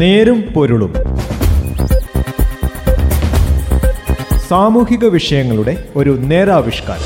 നേരും പൊരുളും. സാമൂഹിക വിഷയങ്ങളുടെ ഒരു നേരാവിഷ്കാരം.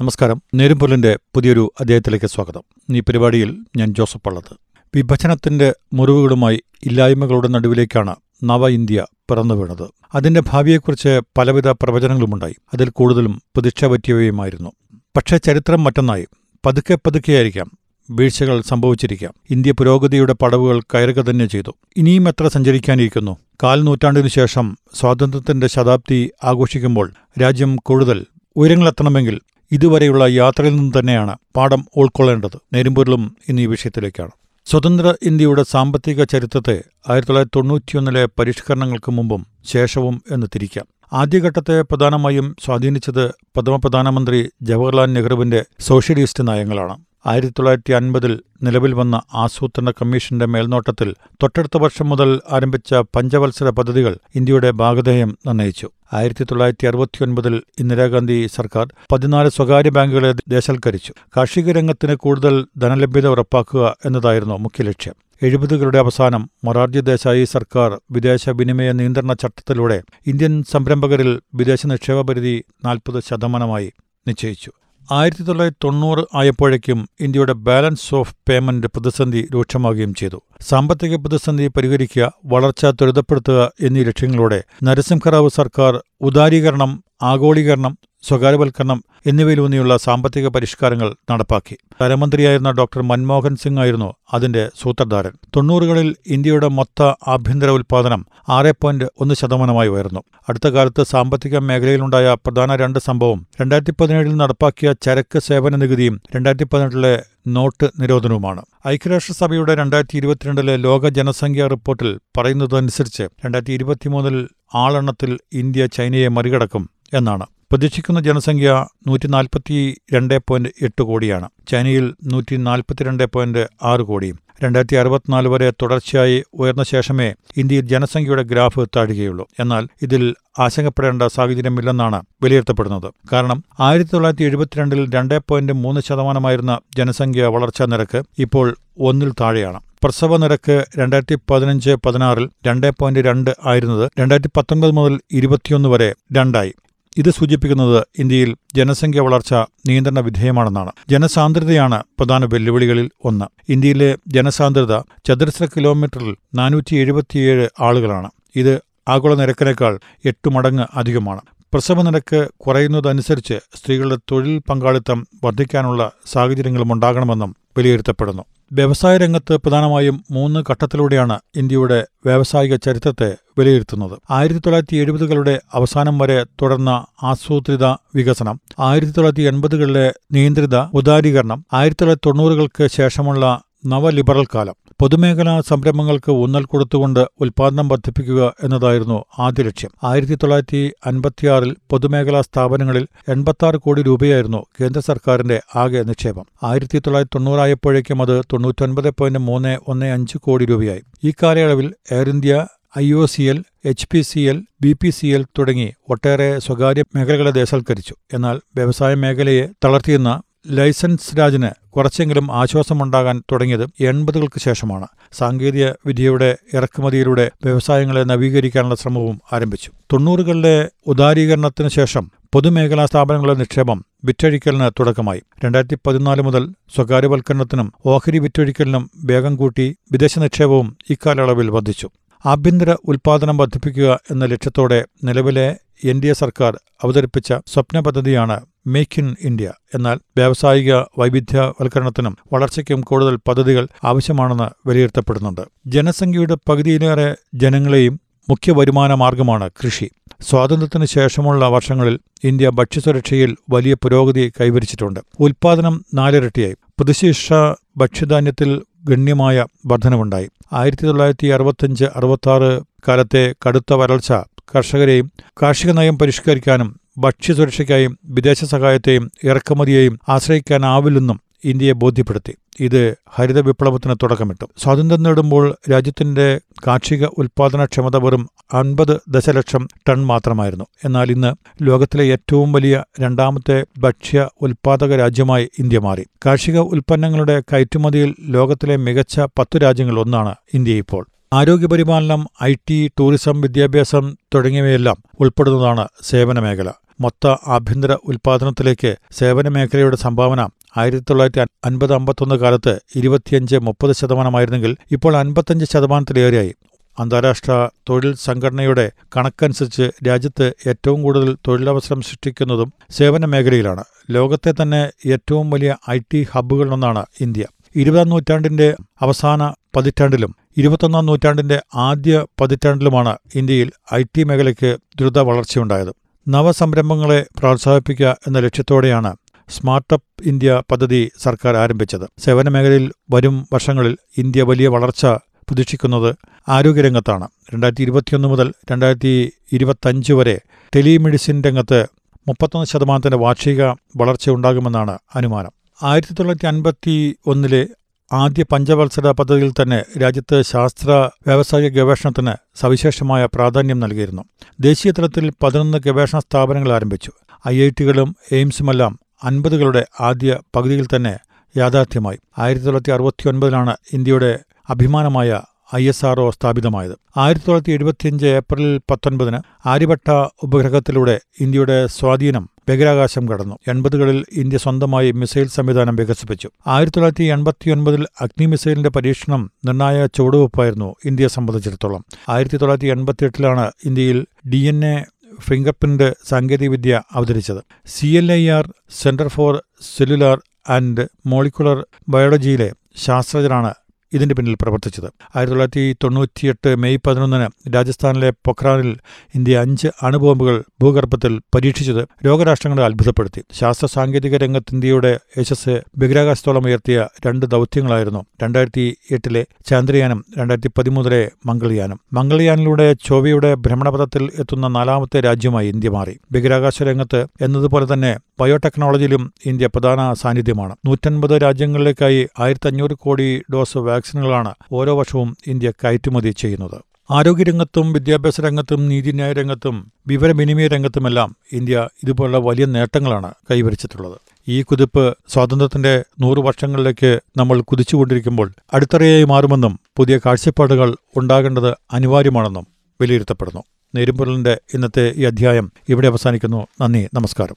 നമസ്കാരം. നേരും നേരുംപൊല്ലിന്റെ പുതിയൊരു അധ്യായത്തിലേക്ക് സ്വാഗതം. ഈ പരിപാടിയിൽ ഞാൻ ജോസഫ് പള്ളത് വിഭജനത്തിന്റെ മുറിവുകളുമായി ഇല്ലായ്മകളുടെ നടുവിലേക്കാണ് നവ ഇന്ത്യ പിറന്നു വീണത്. അതിന്റെ ഭാവിയെക്കുറിച്ച് പലവിധ പ്രവചനങ്ങളുമുണ്ടായി. അതിൽ കൂടുതലും പ്രതീക്ഷ പറ്റിയവയുമായിരുന്നു. പക്ഷേ ചരിത്രം മറ്റൊന്നായി. പതുക്കെ പതുക്കെയായിരിക്കാം വീഴ്ചകൾ സംഭവിച്ചിരിക്കാം. ഇന്ത്യ പുരോഗതിയുടെ പടവുകൾ കയറുക തന്നെ ചെയ്തു. ഇനിയും എത്ര സഞ്ചരിക്കാനിരിക്കുന്നു? കാൽ നൂറ്റാണ്ടിനു ശേഷം സ്വാതന്ത്ര്യത്തിന്റെ ശതാബ്ദി ആഘോഷിക്കുമ്പോൾ രാജ്യം കൂടുതൽ ഉയരങ്ങളെത്തണമെങ്കിൽ ഇതുവരെയുള്ള യാത്രയിൽ നിന്ന് തന്നെയാണ് പാഠം ഉൾക്കൊള്ളേണ്ടത്. നേരുമ്പൊരുളും ഇന്ന് ഈ വിഷയത്തിലേക്കാണ്. സ്വതന്ത്ര ഇന്ത്യയുടെ സാമ്പത്തിക ചരിത്രത്തെ ആയിരത്തി തൊള്ളായിരത്തി തൊണ്ണൂറ്റിയൊന്നിലെ പരിഷ്കരണങ്ങൾക്ക് മുമ്പും ശേഷവും എന്ന് തിരിക്കാം. ആദ്യഘട്ടത്തെ പ്രധാനമായും സ്വാധീനിച്ചത് പ്രഥമ പ്രധാനമന്ത്രി ജവഹർലാൽ നെഹ്റുവിന്റെ സോഷ്യലിസ്റ്റ് നയങ്ങളാണ്. ആയിരത്തി തൊള്ളായിരത്തി അൻപതിൽ നിലവിൽ വന്ന ആസൂത്രണ കമ്മീഷന്റെ മേൽനോട്ടത്തിൽ തൊട്ടടുത്ത വർഷം മുതൽ ആരംഭിച്ച പഞ്ചവത്സര പദ്ധതികൾ ഇന്ത്യയുടെ ഭാഗധേയം നിർണയിച്ചു. ആയിരത്തി തൊള്ളായിരത്തി അറുപത്തിയൊൻപതിൽ ഇന്ദിരാഗാന്ധി സർക്കാർ പതിനാല് സ്വകാര്യ ബാങ്കുകളെ ദേശവൽക്കരിച്ചു. കാർഷിക രംഗത്തിന് കൂടുതൽ ധനലഭ്യത ഉറപ്പാക്കുക എന്നതായിരുന്നു മുഖ്യ ലക്ഷ്യം. എഴുപതുകളുടെ അവസാനം മൊറാർജി ദേശായി സർക്കാർ വിദേശ വിനിമയ നിയന്ത്രണ ചട്ടത്തിലൂടെ ഇന്ത്യൻ സംരംഭകരിൽ വിദേശ നിക്ഷേപ പരിധി നാൽപ്പത് ശതമാനമായി നിശ്ചയിച്ചു. ആയിരത്തി തൊള്ളായിരത്തി തൊണ്ണൂറ് ആയപ്പോഴേക്കും ഇന്ത്യയുടെ ബാലൻസ് ഓഫ് പേയ്മെന്റ് പ്രതിസന്ധി രൂക്ഷമാകുകയും ചെയ്തു. സാമ്പത്തിക പ്രതിസന്ധി പരിഹരിക്കുക വളർച്ച ത്വരിതപ്പെടുത്തുക എന്നീ ലക്ഷ്യങ്ങളോടെ നരസിംഹറാവു സർക്കാർ ഉദാരീകരണം ആഗോളീകരണം സ്വകാര്യവൽക്കരണം എന്നിവയിലൂന്നിയുള്ള സാമ്പത്തിക പരിഷ്കാരങ്ങൾ നടപ്പാക്കി. ധനമന്ത്രിയായിരുന്ന ഡോക്ടർ മൻമോഹൻ സിംഗ് ആയിരുന്നു അതിന്റെ സൂത്രധാരൻ. തൊണ്ണൂറുകളിൽ ഇന്ത്യയുടെ മൊത്ത ആഭ്യന്തര ഉൽപ്പാദനം ആറ് പോയിന്റ് ഒന്ന് ശതമാനമായി ഉയർന്നു. അടുത്ത കാലത്ത് സാമ്പത്തിക മേഖലയിലുണ്ടായ പ്രധാന രണ്ട് സംഭവം രണ്ടായിരത്തി പതിനേഴിൽ നടപ്പാക്കിയ ചരക്ക് സേവന നികുതിയും രണ്ടായിരത്തി പതിനെട്ടിലെ നോട്ട് നിരോധനവുമാണ്. ഐക്യരാഷ്ട്രസഭയുടെ രണ്ടായിരത്തി ഇരുപത്തിരണ്ടിലെ ലോക ജനസംഖ്യാ റിപ്പോർട്ടിൽ പറയുന്നതനുസരിച്ച് രണ്ടായിരത്തി ഇരുപത്തിമൂന്നിൽ ആളെണ്ണത്തിൽ ഇന്ത്യ ചൈനയെ മറികടക്കും എന്നാണ്. പ്രതീക്ഷിക്കുന്ന ജനസംഖ്യ നൂറ്റി നാൽപ്പത്തി രണ്ട് പോയിന്റ് എട്ട് കോടിയാണ്. ചൈനയിൽ നൂറ്റി നാൽപ്പത്തിരണ്ട് പോയിന്റ് ആറ് കോടിയും രണ്ടായിരത്തി അറുപത്തിനാല് വരെ തുടർച്ചയായി ഉയർന്ന ശേഷമേ ഇന്ത്യയിൽ ജനസംഖ്യയുടെ ഗ്രാഫ് താഴുകയുള്ളൂ. എന്നാൽ ഇതിൽ ആശങ്കപ്പെടേണ്ട സാഹചര്യമില്ലെന്നാണ് വിലയിരുത്തപ്പെടുന്നത്. കാരണം ആയിരത്തി തൊള്ളായിരത്തി എഴുപത്തിരണ്ടിൽ രണ്ട് പോയിന്റ് മൂന്ന് ശതമാനമായിരുന്ന ജനസംഖ്യ വളർച്ചാ നിരക്ക് ഇപ്പോൾ ഒന്നിൽ താഴെയാണ്. പ്രസവ നിരക്ക് രണ്ടായിരത്തി പതിനഞ്ച് പതിനാറിൽ രണ്ട് പോയിന്റ് രണ്ട് ആയിരുന്നത് രണ്ടായിരത്തി പത്തൊൻപത് മുതൽ ഇരുപത്തിയൊന്ന് വരെ രണ്ടായി. ഇത് സൂചിപ്പിക്കുന്നത് ഇന്ത്യയിൽ ജനസംഖ്യ വളർച്ച നിയന്ത്രണ വിധേയമാണെന്നാണ്. ജനസാന്ദ്രതയാണ് പ്രധാന വെല്ലുവിളികളിൽ ഒന്ന്. ഇന്ത്യയിലെ ജനസാന്ദ്രത ചതുരശ്ര കിലോമീറ്ററിൽ നാനൂറ്റി എഴുപത്തിയേഴ് ആളുകളാണ്. ഇത് ആഗോള നിരക്കിനേക്കാൾ എട്ടു മടങ്ങ് അധികമാണ്. പ്രസവ നിരക്ക് കുറയുന്നതനുസരിച്ച് സ്ത്രീകളുടെ തൊഴിൽ പങ്കാളിത്തം വർദ്ധിക്കാനുള്ള സാഹചര്യങ്ങളും ഉണ്ടാകണമെന്നും വിലയിരുത്തപ്പെടുന്നു. വ്യവസായ രംഗത്ത് പ്രധാനമായും മൂന്ന് ഘട്ടത്തിലൂടെയാണ് ഇന്ത്യയുടെ വ്യാവസായിക ചരിത്രത്തെ വിലയിരുത്തുന്നത്. ആയിരത്തി തൊള്ളായിരത്തി എഴുപതുകളുടെ അവസാനം വരെ തുടർന്ന ആസൂത്രിത വികസനം ആയിരത്തി തൊള്ളായിരത്തി എൺപതുകളിലെ നിയന്ത്രിത ഉദാരീകരണം ആയിരത്തി തൊള്ളായിരത്തി തൊണ്ണൂറുകൾക്ക് ശേഷമുള്ള നവലിബറൽ കാലം പൊതുമേഖലാ സംരംഭങ്ങൾക്ക് ഊന്നൽ കൊടുത്തുകൊണ്ട് ഉൽപാദനം വർദ്ധിപ്പിക്കുക എന്നതായിരുന്നു ആദ്യ ലക്ഷ്യം. ആയിരത്തി തൊള്ളായിരത്തി അൻപത്തിയാറിൽ പൊതുമേഖലാ സ്ഥാപനങ്ങളിൽ എൺപത്തി കോടി രൂപയായിരുന്നു കേന്ദ്ര സർക്കാരിന്റെ ആകെ നിക്ഷേപം. ആയിരത്തി തൊള്ളായിരത്തി തൊണ്ണൂറായപ്പോഴേക്കും അത് തൊണ്ണൂറ്റൊൻപത് പോയിന്റ് മൂന്ന് ഒന്ന് അഞ്ച് കോടി രൂപയായി. ഈ കാലയളവിൽ Air India I O C L H P C L B P C L തുടങ്ങി ഒട്ടേറെ സ്വകാര്യ മേഖലകളെ ദേശവൽക്കരിച്ചു. എന്നാൽ വ്യവസായ മേഖലയെ തളർത്തിയെന്ന ലൈസൻസ് രാജിന് കുറച്ചെങ്കിലും ആശ്വാസമുണ്ടാകാൻ തുടങ്ങിയത് എൺപതുകൾക്ക് ശേഷമാണ്. സാങ്കേതിക വിദ്യയുടെ ഇറക്കുമതിയിലൂടെ വ്യവസായങ്ങളെ നവീകരിക്കാനുള്ള ശ്രമവും ആരംഭിച്ചു. തൊണ്ണൂറുകളിലെ ഉദാരീകരണത്തിന് ശേഷം പൊതുമേഖലാ സ്ഥാപനങ്ങളുടെ നിക്ഷേപം വിറ്റഴിക്കലിന് തുടക്കമായി. രണ്ടായിരത്തി പതിനാല് മുതൽ സ്വകാര്യവൽക്കരണത്തിനും ഓഹരി വിറ്റഴിക്കലിനും വേഗം കൂട്ടി വിദേശ നിക്ഷേപവും ഇക്കാലയളവിൽ വർദ്ധിച്ചു. ആഭ്യന്തര ഉൽപാദനം വർദ്ധിപ്പിക്കുക എന്ന ലക്ഷ്യത്തോടെ നിലവിലെ എൻ ഡി എ സർക്കാർ അവതരിപ്പിച്ച സ്വപ്ന പദ്ധതിയാണ് മേക്ക് ഇൻ ഇന്ത്യ എന്നാൽ വ്യാവസായിക വൈവിധ്യവൽക്കരണത്തിനും വളർച്ചയ്ക്കും കൂടുതൽ പദ്ധതികൾ ആവശ്യമാണെന്ന് വിലയിരുത്തപ്പെടുന്നുണ്ട്. ജനസംഖ്യയുടെ പകുതിയിലേറെ ജനങ്ങളെയും മുഖ്യ വരുമാന മാർഗമാണ് കൃഷി. സ്വാതന്ത്ര്യത്തിന് ശേഷമുള്ള വർഷങ്ങളിൽ ഇന്ത്യ ഭക്ഷ്യസുരക്ഷയിൽ വലിയ പുരോഗതി കൈവരിച്ചിട്ടുണ്ട്. ഉൽപാദനം നാലിരട്ടിയായി. പ്രതിശീർഷ ഭക്ഷ്യധാന്യത്തിൽ ഗണ്യമായ വർധനവുണ്ടായി. ആയിരത്തി തൊള്ളായിരത്തി അറുപത്തഞ്ച് അറുപത്തി കാലത്തെ കടുത്ത വരൾച്ച കർഷകരെയും കാർഷിക നയം പരിഷ്കരിക്കാനും ഭക്ഷ്യസുരക്ഷയ്ക്കായും വിദേശ സഹായത്തെയും ഇറക്കുമതിയെയും ആശ്രയിക്കാനാവില്ലെന്നും ഇന്ത്യയെ ബോധ്യപ്പെടുത്തി. ഇത് ഹരിത വിപ്ലവത്തിന് തുടക്കമിട്ടു. സ്വാതന്ത്ര്യം നേടുമ്പോൾ രാജ്യത്തിന്റെ കാർഷിക ഉൽപാദനക്ഷമത വെറും അൻപത് ദശലക്ഷം ടൺ മാത്രമായിരുന്നു. എന്നാൽ ഇന്ന് ലോകത്തിലെ ഏറ്റവും വലിയ രണ്ടാമത്തെ ഭക്ഷ്യ ഉൽപാദക രാജ്യമായി ഇന്ത്യ മാറി. കാർഷിക ഉൽപ്പന്നങ്ങളുടെ കയറ്റുമതിയിൽ ലോകത്തിലെ മികച്ച പത്തു രാജ്യങ്ങളിൽ ഒന്നാണ് ഇന്ത്യ ഇപ്പോൾ. ആരോഗ്യപരിപാലനം ഐ ടി ടൂറിസം വിദ്യാഭ്യാസം തുടങ്ങിയവയെല്ലാം ഉൾപ്പെടുന്നതാണ് സേവന മേഖല മൊത്ത ആഭ്യന്തര ഉൽപാദനത്തിലേക്ക് സേവന മേഖലയുടെ സംഭാവന ആയിരത്തി തൊള്ളായിരത്തി അൻപത് അമ്പത്തൊന്ന് കാലത്ത് ഇരുപത്തിയഞ്ച് മുപ്പത് ശതമാനമായിരുന്നെങ്കിൽ ഇപ്പോൾ അൻപത്തഞ്ച് ശതമാനത്തിലേറെയായി. അന്താരാഷ്ട്ര തൊഴിൽ സംഘടനയുടെ കണക്കനുസരിച്ച് രാജ്യത്ത് ഏറ്റവും കൂടുതൽ തൊഴിലവസരം സൃഷ്ടിക്കുന്നതും സേവന മേഖലയിലാണ് ലോകത്തെ തന്നെ ഏറ്റവും വലിയ ഐ ടി ഹബ്ബുകളിലൊന്നാണ് ഇന്ത്യ. ഇരുപതാം നൂറ്റാണ്ടിന്റെ അവസാന പതിറ്റാണ്ടിലും ഇരുപത്തൊന്നാം നൂറ്റാണ്ടിന്റെ ആദ്യ പതിറ്റാണ്ടിലുമാണ് ഇന്ത്യയിൽ ഐ ടി മേഖലയ്ക്ക് ദ്രുത വളർച്ചയുണ്ടായത്. നവസംരംഭങ്ങളെ പ്രോത്സാഹിപ്പിക്കുക എന്ന ലക്ഷ്യത്തോടെയാണ് സ്മാർട്ടപ്പ് ഇന്ത്യ പദ്ധതി സർക്കാർ ആരംഭിച്ചത്. സേവന മേഖലയിൽ വരും വർഷങ്ങളിൽ ഇന്ത്യ വലിയ വളർച്ച പ്രതീക്ഷിക്കുന്നത് ആരോഗ്യരംഗത്താണ്. രണ്ടായിരത്തി ഇരുപത്തിയൊന്ന് മുതൽ രണ്ടായിരത്തി ഇരുപത്തഞ്ച് വരെ ടെലിമെഡിസിൻ രംഗത്ത് മുപ്പത്തൊന്ന് ശതമാനത്തിന്റെ വാർഷിക വളർച്ചയുണ്ടാകുമെന്നാണ് അനുമാനം. ആയിരത്തി തൊള്ളായിരത്തി അൻപത്തി ഒന്നിലെ ആദ്യ പഞ്ചവത്സര പദ്ധതിയിൽ തന്നെ രാജ്യത്ത് ശാസ്ത്ര വ്യാവസായിക ഗവേഷണത്തിന് സവിശേഷമായ പ്രാധാന്യം നൽകിയിരുന്നു. ദേശീയ തലത്തിൽ പതിനൊന്ന് ഗവേഷണ സ്ഥാപനങ്ങൾ ആരംഭിച്ചു. ഐ ഐ ടികളും എയിംസുമെല്ലാം അൻപതുകളുടെ ആദ്യ പകുതിയിൽ തന്നെ യാഥാർത്ഥ്യമായി. ആയിരത്തി തൊള്ളായിരത്തി അറുപത്തി ഒൻപതിലാണ് ഇന്ത്യയുടെ അഭിമാനമായ ഐ എസ് ആർഒ സ്ഥാപിതമായത്. ആയിരത്തി തൊള്ളായിരത്തി എഴുപത്തിയഞ്ച് ഏപ്രിൽ പത്തൊൻപതിന് ആര്യഭട്ട ഉപഗ്രഹത്തിലൂടെ ഇന്ത്യയുടെ സ്വാധീനം ബഹിരാകാശം കടന്നു. എൺപതുകളിൽ ഇന്ത്യ സ്വന്തമായി മിസൈൽ സംവിധാനം വികസിപ്പിച്ചു. ആയിരത്തി തൊള്ളായിരത്തി എൺപത്തിയൊൻപതിൽ അഗ്നി മിസൈലിന്റെ പരീക്ഷണം നിർണായക ചുവടുവയ്പ്പായിരുന്നു ഇന്ത്യയെ സംബന്ധിച്ചിടത്തോളം. ആയിരത്തി തൊള്ളായിരത്തി എൺപത്തിയെട്ടിലാണ് ഇന്ത്യയിൽ D N A finger print സാങ്കേതികവിദ്യ അവതരിച്ചത്. C L I R centre for cellular and molecular ബയോളജിയിലെ ശാസ്ത്രജ്ഞരാണ് ഇതിന്റെ പിന്നിൽ പ്രവർത്തിച്ചത്. ആയിരത്തി തൊള്ളായിരത്തി തൊണ്ണൂറ്റിയെട്ട് മെയ് പതിനൊന്നിന് രാജസ്ഥാനിലെ പൊഖ്രാനിൽ ഇന്ത്യ അഞ്ച് അണുബോംബുകൾ ഭൂഗർഭത്തിൽ പരീക്ഷിച്ചത് ലോകരാഷ്ട്രങ്ങളെ അത്ഭുതപ്പെടുത്തി. ശാസ്ത്ര സാങ്കേതിക രംഗത്ത് ഇന്ത്യയുടെ യശസ് ബഹിരാകാശത്തോളം ഉയർത്തിയ രണ്ട് ദൗത്യങ്ങളായിരുന്നു. രണ്ടായിരത്തി എട്ടിലെ ചാന്ദ്രയാനം രണ്ടായിരത്തി പതിമൂന്നിലെ മംഗൾയാനം. മംഗൾയാനിലൂടെ ചൊവ്വയുടെ ഭ്രമണപഥത്തിൽ എത്തുന്ന നാലാമത്തെ രാജ്യമായി ഇന്ത്യ മാറി. ബഹിരാകാശ രംഗത്ത് എന്നതുപോലെ തന്നെ ബയോടെക്നോളജിയിലും ഇന്ത്യ പ്രധാന സാന്നിധ്യമാണ്. നൂറ്റൻപത് രാജ്യങ്ങളിലേക്കായി ആയിരത്തി കോടി ഡോസ് വാക്സിനുകളാണ് ഓരോ വർഷവും ഇന്ത്യ കയറ്റുമതി ചെയ്യുന്നത്. ആരോഗ്യരംഗത്തും വിദ്യാഭ്യാസ രംഗത്തും നീതിന്യായ രംഗത്തും വിവരവിനിമയ രംഗത്തുമെല്ലാം ഇന്ത്യ ഇതുപോലുള്ള വലിയ നേട്ടങ്ങളാണ് കൈവരിച്ചിട്ടുള്ളത്. ഈ കുതിപ്പ് സ്വാതന്ത്ര്യത്തിന്റെ നൂറു വർഷങ്ങളിലേക്ക് നമ്മൾ കുതിച്ചുകൊണ്ടിരിക്കുമ്പോൾ അടിത്തറയായി മാറുമെന്നും പുതിയ കാഴ്ചപ്പാടുകൾ ഉണ്ടാകേണ്ടത് അനിവാര്യമാണെന്നും വിലയിരുത്തപ്പെടുന്നു. നേരുംപൊരലിന്റെ ഇന്നത്തെ ഈ അധ്യായം ഇവിടെ അവസാനിക്കുന്നു. നന്ദി നമസ്കാരം.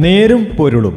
നേരും പൊരുളും.